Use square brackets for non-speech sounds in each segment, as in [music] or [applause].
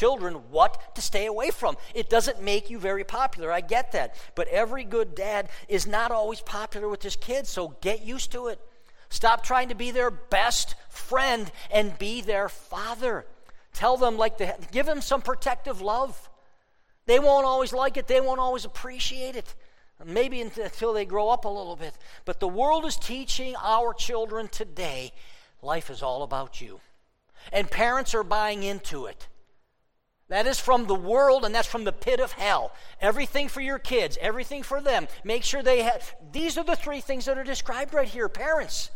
children what to stay away from. It doesn't make you very popular. I get that. But every good dad is not always popular with his kids, so get used to it. Stop trying to be their best friend and be their father. Tell them, like, the, give them some protective love. They won't always like it, they won't always appreciate it. Maybe until they grow up a little bit. But the world is teaching our children today life is all about you. And parents are buying into it. That is from the world and that's from the pit of hell. Everything for your kids, everything for them. Make sure they have. These are the three things that are described right here. Parents,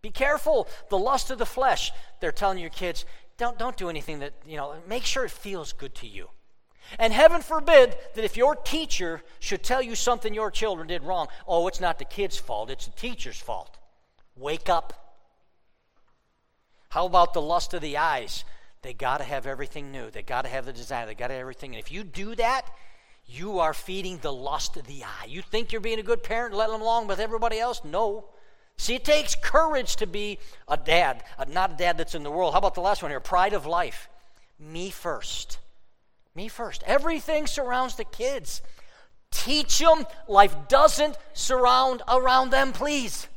be careful. The lust of the flesh. They're telling your kids, don't, don't do anything that, you know, make sure it feels good to you. And heaven forbid that if your teacher should tell you something your children did wrong, oh, it's not the kid's fault, it's the teacher's fault. Wake up. How about the lust of the eyes? They got to have everything new. They got to have the design. They got to have everything. And if you do that, you are feeding the lust of the eye. You think you're being a good parent, letting them along with everybody else? No. See, it takes courage to be a dad, not a dad that's in the world. How about the last one here? Pride of life. Me first. Me first. Everything surrounds the kids. Teach them life doesn't surround around them, please.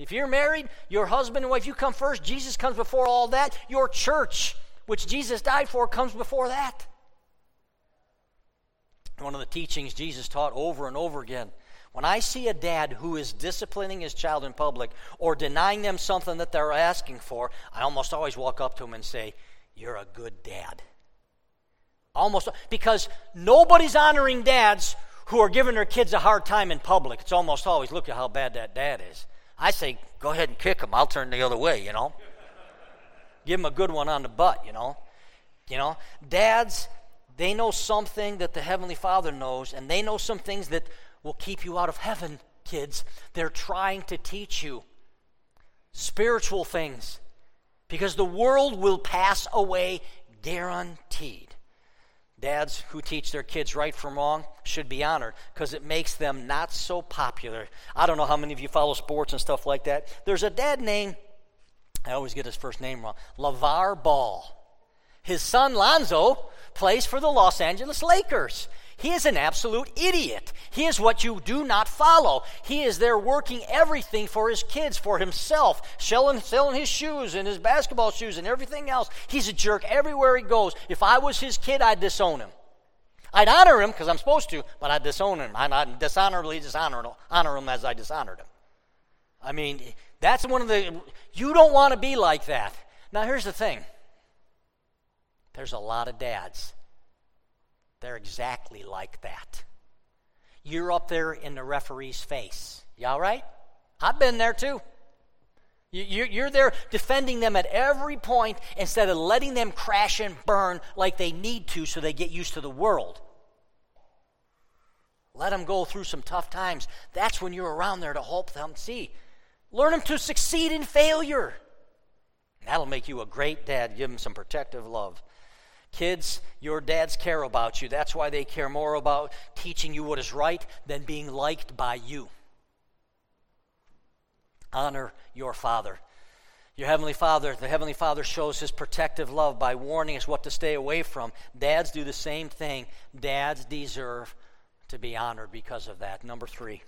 If you're married, your husband and wife, you come first. Jesus comes before all that. Your church, which Jesus died for, comes before that. One of the teachings Jesus taught over and over again. When I see a dad who is disciplining his child in public or denying them something that they're asking for, I almost always walk up to him and say, You're a good dad. Almost because nobody's honoring dads who are giving their kids a hard time in public. It's almost always look at how bad that dad is. I say, go ahead and kick him. I'll turn the other way, you know. Give him a good one on the butt, you know. You know, dads, they know something that the Heavenly Father knows, and they know some things that will keep you out of heaven, kids. They're trying to teach you spiritual things because the world will pass away guaranteed. Dads who teach their kids right from wrong should be honored because it makes them not so popular. I don't know how many of you follow sports and stuff like that. There's a dad named, I always get his first name wrong, LaVar Ball. His son Lonzo plays for the Los Angeles Lakers. He is an absolute idiot. He is what you do not follow. He is there working everything for his kids, for himself, selling, selling his shoes and his basketball shoes and everything else. He's a jerk everywhere he goes. If I was his kid, I'd disown him. I'd honor him because I'm supposed to, but I'd disown him. I'd dishonorably dishonor honor him as I dishonored him. I mean, that's one of the. You don't want to be like that. Now, here's the thing there's a lot of dads they're exactly like that. You're up there in the referee's face. You all right? I've been there too. You're there defending them at every point instead of letting them crash and burn like they need to so they get used to the world. Let them go through some tough times. That's when you're around there to help them see. Learn them to succeed in failure. That'll make you a great dad. Give them some protective love. Kids, your dads care about you. That's why they care more about teaching you what is right than being liked by you. Honor your father. Your Heavenly Father, the Heavenly Father shows His protective love by warning us what to stay away from. Dads do the same thing. Dads deserve to be honored because of that. Number three,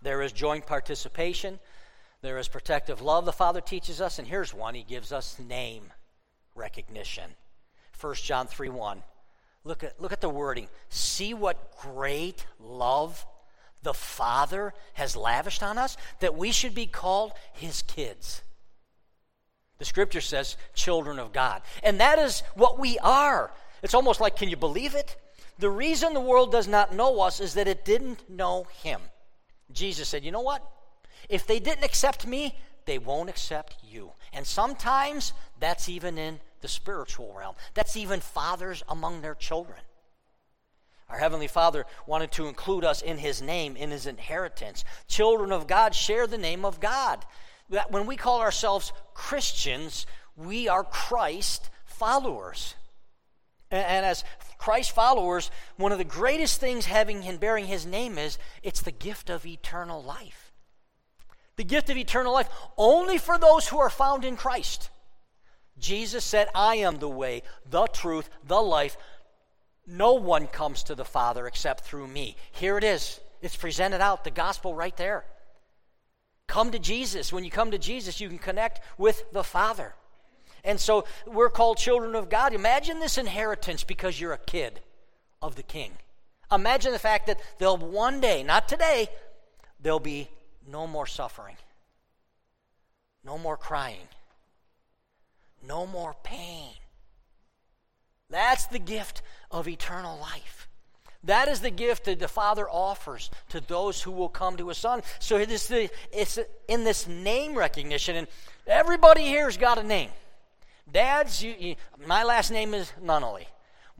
there is joint participation, there is protective love, the Father teaches us, and here's one He gives us name recognition. 1 John 3 1. Look at, look at the wording. See what great love the Father has lavished on us that we should be called His kids. The scripture says, children of God. And that is what we are. It's almost like, can you believe it? The reason the world does not know us is that it didn't know Him. Jesus said, you know what? If they didn't accept me, they won't accept you. And sometimes that's even in the spiritual realm. That's even fathers among their children. Our Heavenly Father wanted to include us in His name, in His inheritance. Children of God share the name of God. When we call ourselves Christians, we are Christ followers. And as Christ followers, one of the greatest things having and bearing His name is it's the gift of eternal life. The gift of eternal life only for those who are found in Christ. Jesus said, I am the way, the truth, the life. No one comes to the Father except through me. Here it is. It's presented out, the gospel right there. Come to Jesus. When you come to Jesus, you can connect with the Father. And so we're called children of God. Imagine this inheritance because you're a kid of the King. Imagine the fact that they'll one day, not today, there'll be no more suffering, no more crying, no more pain. That's the gift of eternal life. That is the gift that the Father offers to those who will come to His Son. So it is the, it's in this name recognition, and everybody here's got a name. Dads, you, you, my last name is Nunnally.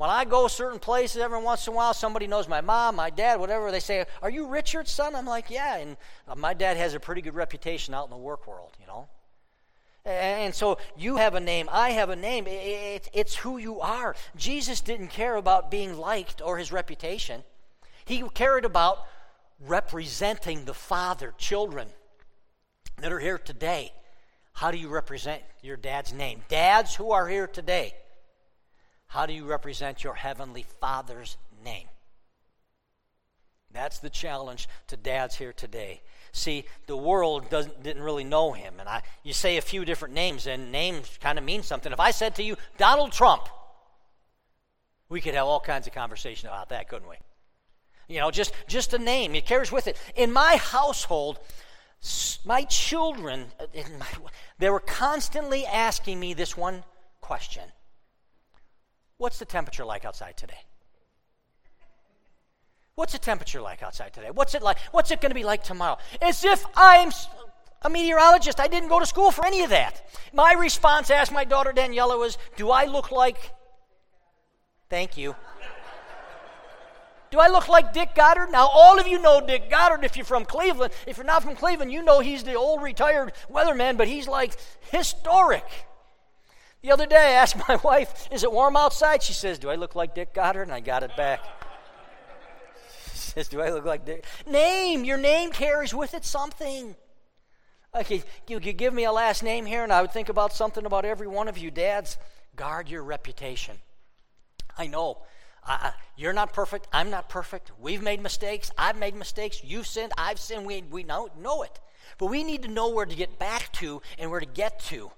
When I go certain places, every once in a while, somebody knows my mom, my dad, whatever. They say, "Are you Richard's son?" I'm like, "Yeah." And uh, my dad has a pretty good reputation out in the work world, you know. And so you have a name, I have a name. It's who you are. Jesus didn't care about being liked or his reputation, he cared about representing the Father, children that are here today. How do you represent your dad's name? Dads who are here today, how do you represent your heavenly Father's name? That's the challenge to dads here today. See, the world doesn't, didn't really know him. And I, you say a few different names, and names kind of mean something. If I said to you, Donald Trump, we could have all kinds of conversation about that, couldn't we? You know, just, just a name. It carries with it. In my household, my children, uh, my, they were constantly asking me this one question What's the temperature like outside today? What's the temperature like outside today? What's it like? What's it going to be like tomorrow? As if I'm a meteorologist. I didn't go to school for any of that. My response asked my daughter Daniela was, Do I look like. Thank you. Do I look like Dick Goddard? Now, all of you know Dick Goddard if you're from Cleveland. If you're not from Cleveland, you know he's the old retired weatherman, but he's like historic. The other day, I asked my [laughs] wife, Is it warm outside? She says, Do I look like Dick Goddard? And I got it back [laughs] She says, Do I look like Dick? Name. Your name carries with it something. Okay, you could give me a last name here, and I would think about something about every one of you. Dads, guard your reputation. I know. Uh, you're not perfect. I'm not perfect. We've made mistakes. I've made mistakes. You've sinned. I've sinned. We, we know, know it. But we need to know where to get back to and where to get to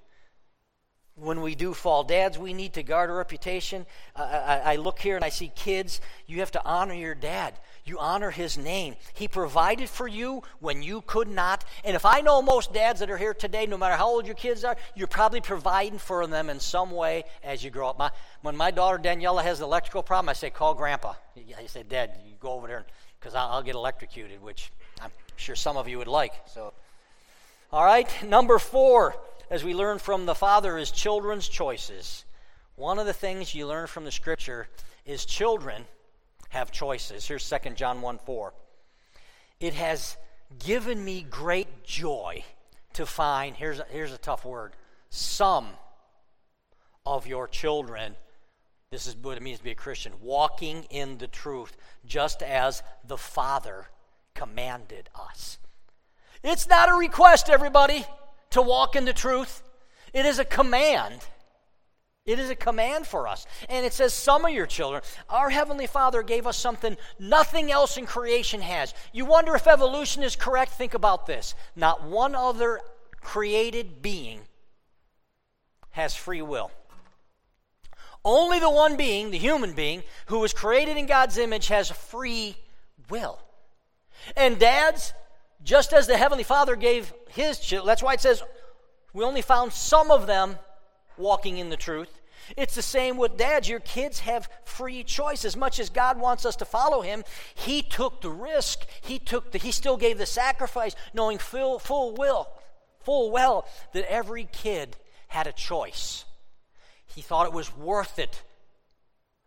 when we do fall. Dads, we need to guard our reputation. Uh, I, I, look here and I see kids. You have to honor your dad. You honor his name. He provided for you when you could not. And if I know most dads that are here today, no matter how old your kids are, you're probably providing for them in some way as you grow up. My, when my daughter Daniela has an electrical problem, I say, call grandpa. I say, Dad, you go over there because I'll, I'll get electrocuted, which I'm sure some of you would like. So, all right, number four as we learn from the Father, is children's choices. One of the things you learn from the Scripture is children have choices. Here's 2 John 1 4. It has given me great joy to find, here's a, here's a tough word, some of your children, this is what it means to be a Christian, walking in the truth, just as the Father commanded us. It's not a request, everybody to walk in the truth. It is a command. It is a command for us. And it says, Some of your children, our Heavenly Father gave us something nothing else in creation has. You wonder if evolution is correct? Think about this. Not one other created being has free will. Only the one being, the human being, who was created in God's image, has free will. And dads, just as the Heavenly Father gave his children, that's why it says we only found some of them walking in the truth. It's the same with dads. Your kids have free choice. As much as God wants us to follow Him, He took the risk. He took the, He still gave the sacrifice, knowing full, full will, full well that every kid had a choice. He thought it was worth it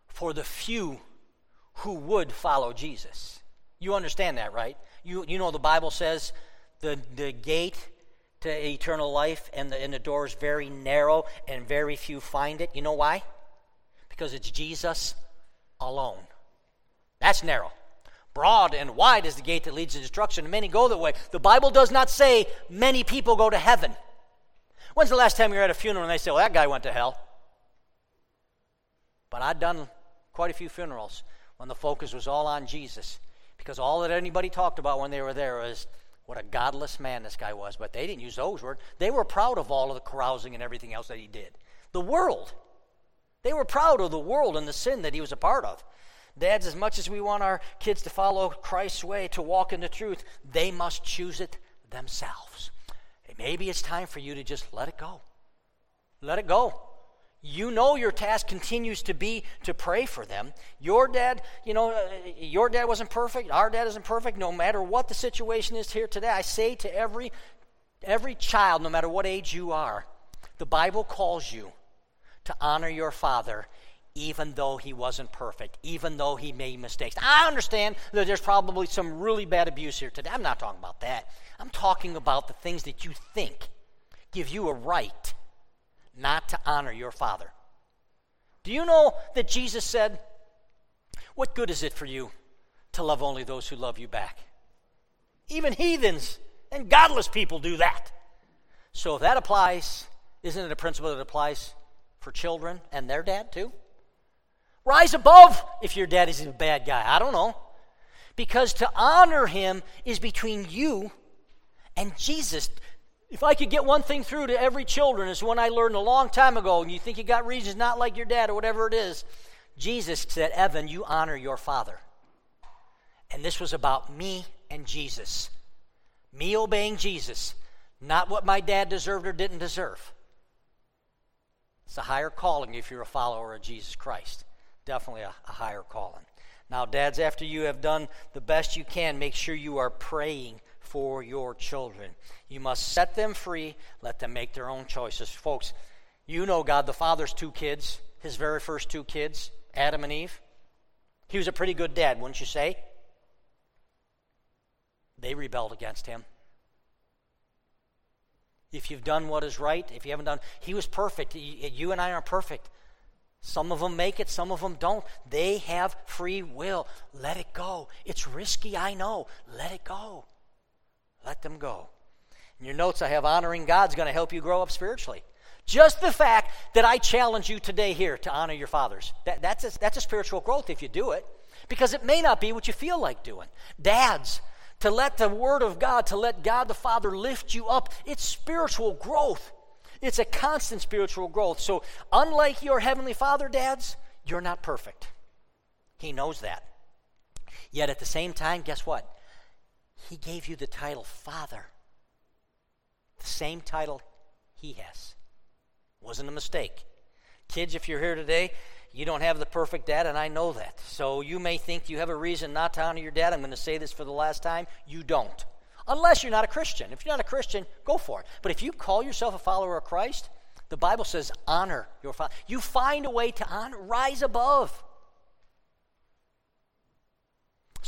for the few who would follow Jesus. You understand that, right? You, you know the Bible says the, the gate to eternal life and the, and the door is very narrow and very few find it. You know why? Because it's Jesus alone. That's narrow. Broad and wide is the gate that leads to destruction, and many go that way. The Bible does not say many people go to heaven. When's the last time you were at a funeral and they say, well, that guy went to hell? But I've done quite a few funerals when the focus was all on Jesus because all that anybody talked about when they were there was what a godless man this guy was. But they didn't use those words. They were proud of all of the carousing and everything else that he did. The world. They were proud of the world and the sin that he was a part of. Dads, as much as we want our kids to follow Christ's way, to walk in the truth, they must choose it themselves. Maybe it's time for you to just let it go. Let it go. You know your task continues to be to pray for them. Your dad, you know, uh, your dad wasn't perfect. Our dad isn't perfect. No matter what the situation is here today, I say to every every child, no matter what age you are, the Bible calls you to honor your father even though he wasn't perfect, even though he made mistakes. I understand that there's probably some really bad abuse here today. I'm not talking about that. I'm talking about the things that you think give you a right not to honor your father. Do you know that Jesus said, What good is it for you to love only those who love you back? Even heathens and godless people do that. So if that applies, isn't it a principle that applies for children and their dad too? Rise above if your dad is a bad guy. I don't know. Because to honor him is between you and Jesus. If I could get one thing through to every children, is one I learned a long time ago, and you think you got reasons not like your dad or whatever it is. Jesus said, Evan, you honor your father. And this was about me and Jesus. Me obeying Jesus, not what my dad deserved or didn't deserve. It's a higher calling if you're a follower of Jesus Christ. Definitely a, a higher calling. Now, dads, after you have done the best you can, make sure you are praying for your children. You must set them free, let them make their own choices. Folks, you know God the Father's two kids, his very first two kids, Adam and Eve. He was a pretty good dad, wouldn't you say? They rebelled against him. If you've done what is right, if you haven't done, he was perfect. You and I aren't perfect. Some of them make it, some of them don't. They have free will. Let it go. It's risky, I know. Let it go. Let them go. In your notes, I have honoring God's going to help you grow up spiritually. Just the fact that I challenge you today here to honor your fathers, that, that's, a, that's a spiritual growth if you do it, because it may not be what you feel like doing. Dads, to let the Word of God, to let God the Father lift you up, it's spiritual growth. It's a constant spiritual growth. So, unlike your Heavenly Father, dads, you're not perfect. He knows that. Yet at the same time, guess what? He gave you the title Father. The same title he has. Wasn't a mistake. Kids, if you're here today, you don't have the perfect dad, and I know that. So you may think you have a reason not to honor your dad. I'm going to say this for the last time. You don't. Unless you're not a Christian. If you're not a Christian, go for it. But if you call yourself a follower of Christ, the Bible says honor your father. You find a way to honor, rise above.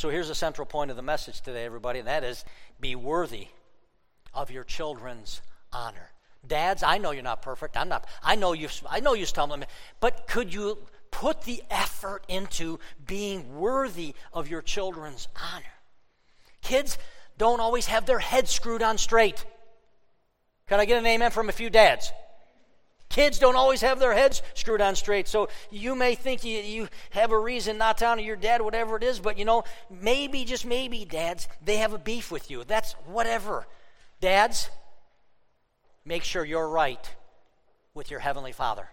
So here's the central point of the message today, everybody, and that is be worthy of your children's honor. Dads, I know you're not perfect. I'm not. I know you. I know you stumble, but could you put the effort into being worthy of your children's honor? Kids don't always have their heads screwed on straight. Can I get an amen from a few dads? Kids don't always have their heads screwed on straight. So you may think you, you have a reason not to honor your dad, whatever it is, but you know, maybe, just maybe, dads, they have a beef with you. That's whatever. Dads, make sure you're right with your Heavenly Father.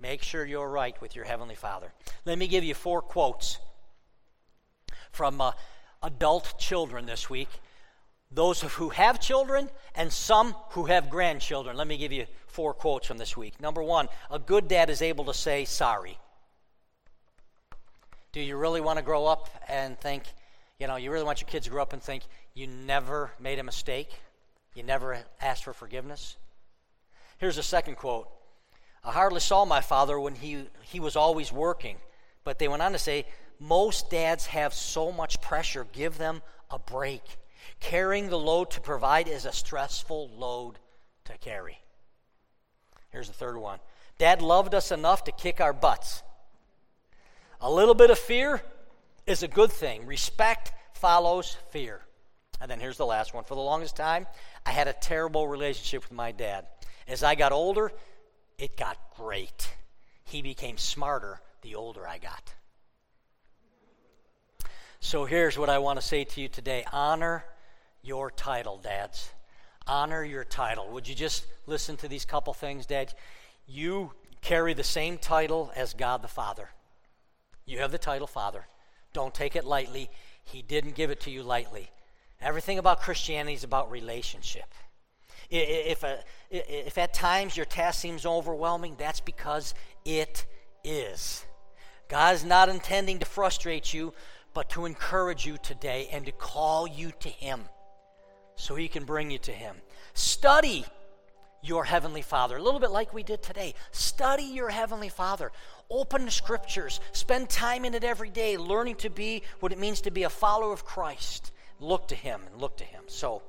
Make sure you're right with your Heavenly Father. Let me give you four quotes from uh, adult children this week those who have children and some who have grandchildren. Let me give you four quotes from this week. Number one, a good dad is able to say sorry. Do you really want to grow up and think, you know, you really want your kids to grow up and think you never made a mistake? You never asked for forgiveness? Here's a second quote I hardly saw my father when he, he was always working. But they went on to say, most dads have so much pressure, give them a break. Carrying the load to provide is a stressful load to carry. Here's the third one Dad loved us enough to kick our butts. A little bit of fear is a good thing. Respect follows fear. And then here's the last one. For the longest time, I had a terrible relationship with my dad. As I got older, it got great. He became smarter the older I got. So here's what I want to say to you today honor your title, dads. Honor your title. Would you just listen to these couple things, Dad? You carry the same title as God the Father. You have the title Father. Don't take it lightly. He didn't give it to you lightly. Everything about Christianity is about relationship. If, a, if at times your task seems overwhelming, that's because it is. God is not intending to frustrate you, but to encourage you today and to call you to Him so He can bring you to Him. Study your Heavenly Father, a little bit like we did today. Study your Heavenly Father. Open the Scriptures. Spend time in it every day, learning to be what it means to be a follower of Christ. Look to Him and look to Him. So,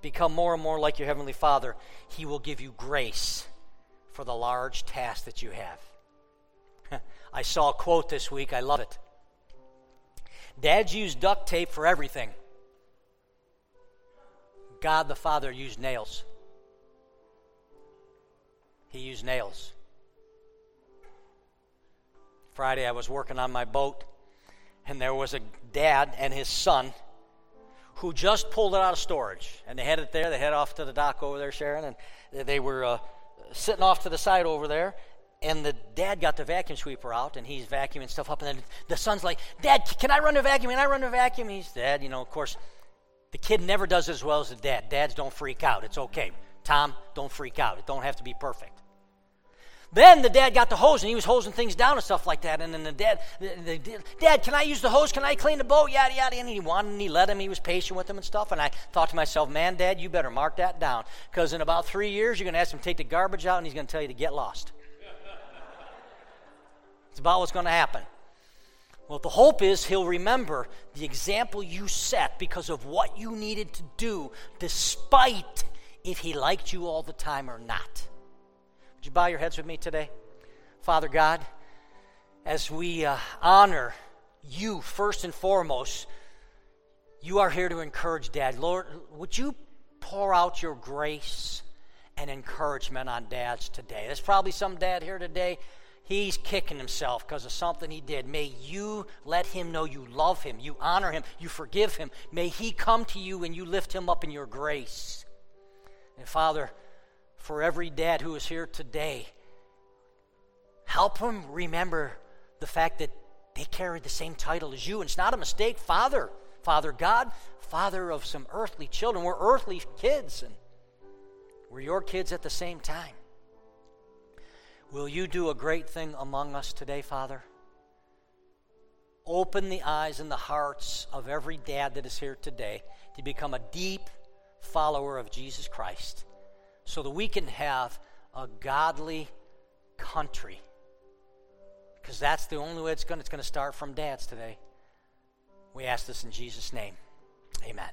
become more and more like your Heavenly Father. He will give you grace for the large task that you have. [laughs] I saw a quote this week. I love it. Dads use duct tape for everything. God the Father used nails. He used nails. Friday, I was working on my boat, and there was a dad and his son who just pulled it out of storage. And they had it there. They head off to the dock over there, Sharon, and they were uh, sitting off to the side over there. And the dad got the vacuum sweeper out, and he's vacuuming stuff up. And then the son's like, "Dad, can I run the vacuum? Can I run the vacuum?" He's dad. You know, of course, the kid never does as well as the dad. Dads don't freak out. It's okay. Tom, don't freak out. It don't have to be perfect. Then the dad got the hose and he was hosing things down and stuff like that. And then the dad, the, the, Dad, can I use the hose? Can I clean the boat? Yada, yada. And he wanted and he let him. He was patient with him and stuff. And I thought to myself, man, Dad, you better mark that down. Because in about three years, you're going to ask him to take the garbage out and he's going to tell you to get lost. It's about what's going to happen. Well, the hope is he'll remember the example you set because of what you needed to do, despite if he liked you all the time or not. Would you bow your heads with me today? Father God, as we uh, honor you first and foremost, you are here to encourage dad. Lord, would you pour out your grace and encouragement on dads today? There's probably some dad here today. He's kicking himself because of something he did. May you let him know you love him, you honor him, you forgive him. May he come to you and you lift him up in your grace. And Father, for every dad who is here today. Help them remember the fact that they carry the same title as you. And it's not a mistake. Father, Father God, Father of some earthly children. We're earthly kids, and we're your kids at the same time. Will you do a great thing among us today, Father? Open the eyes and the hearts of every dad that is here today to become a deep follower of Jesus Christ so that we can have a godly country. Because that's the only way it's going, to start from dads today. We ask this in Jesus' name. Amen.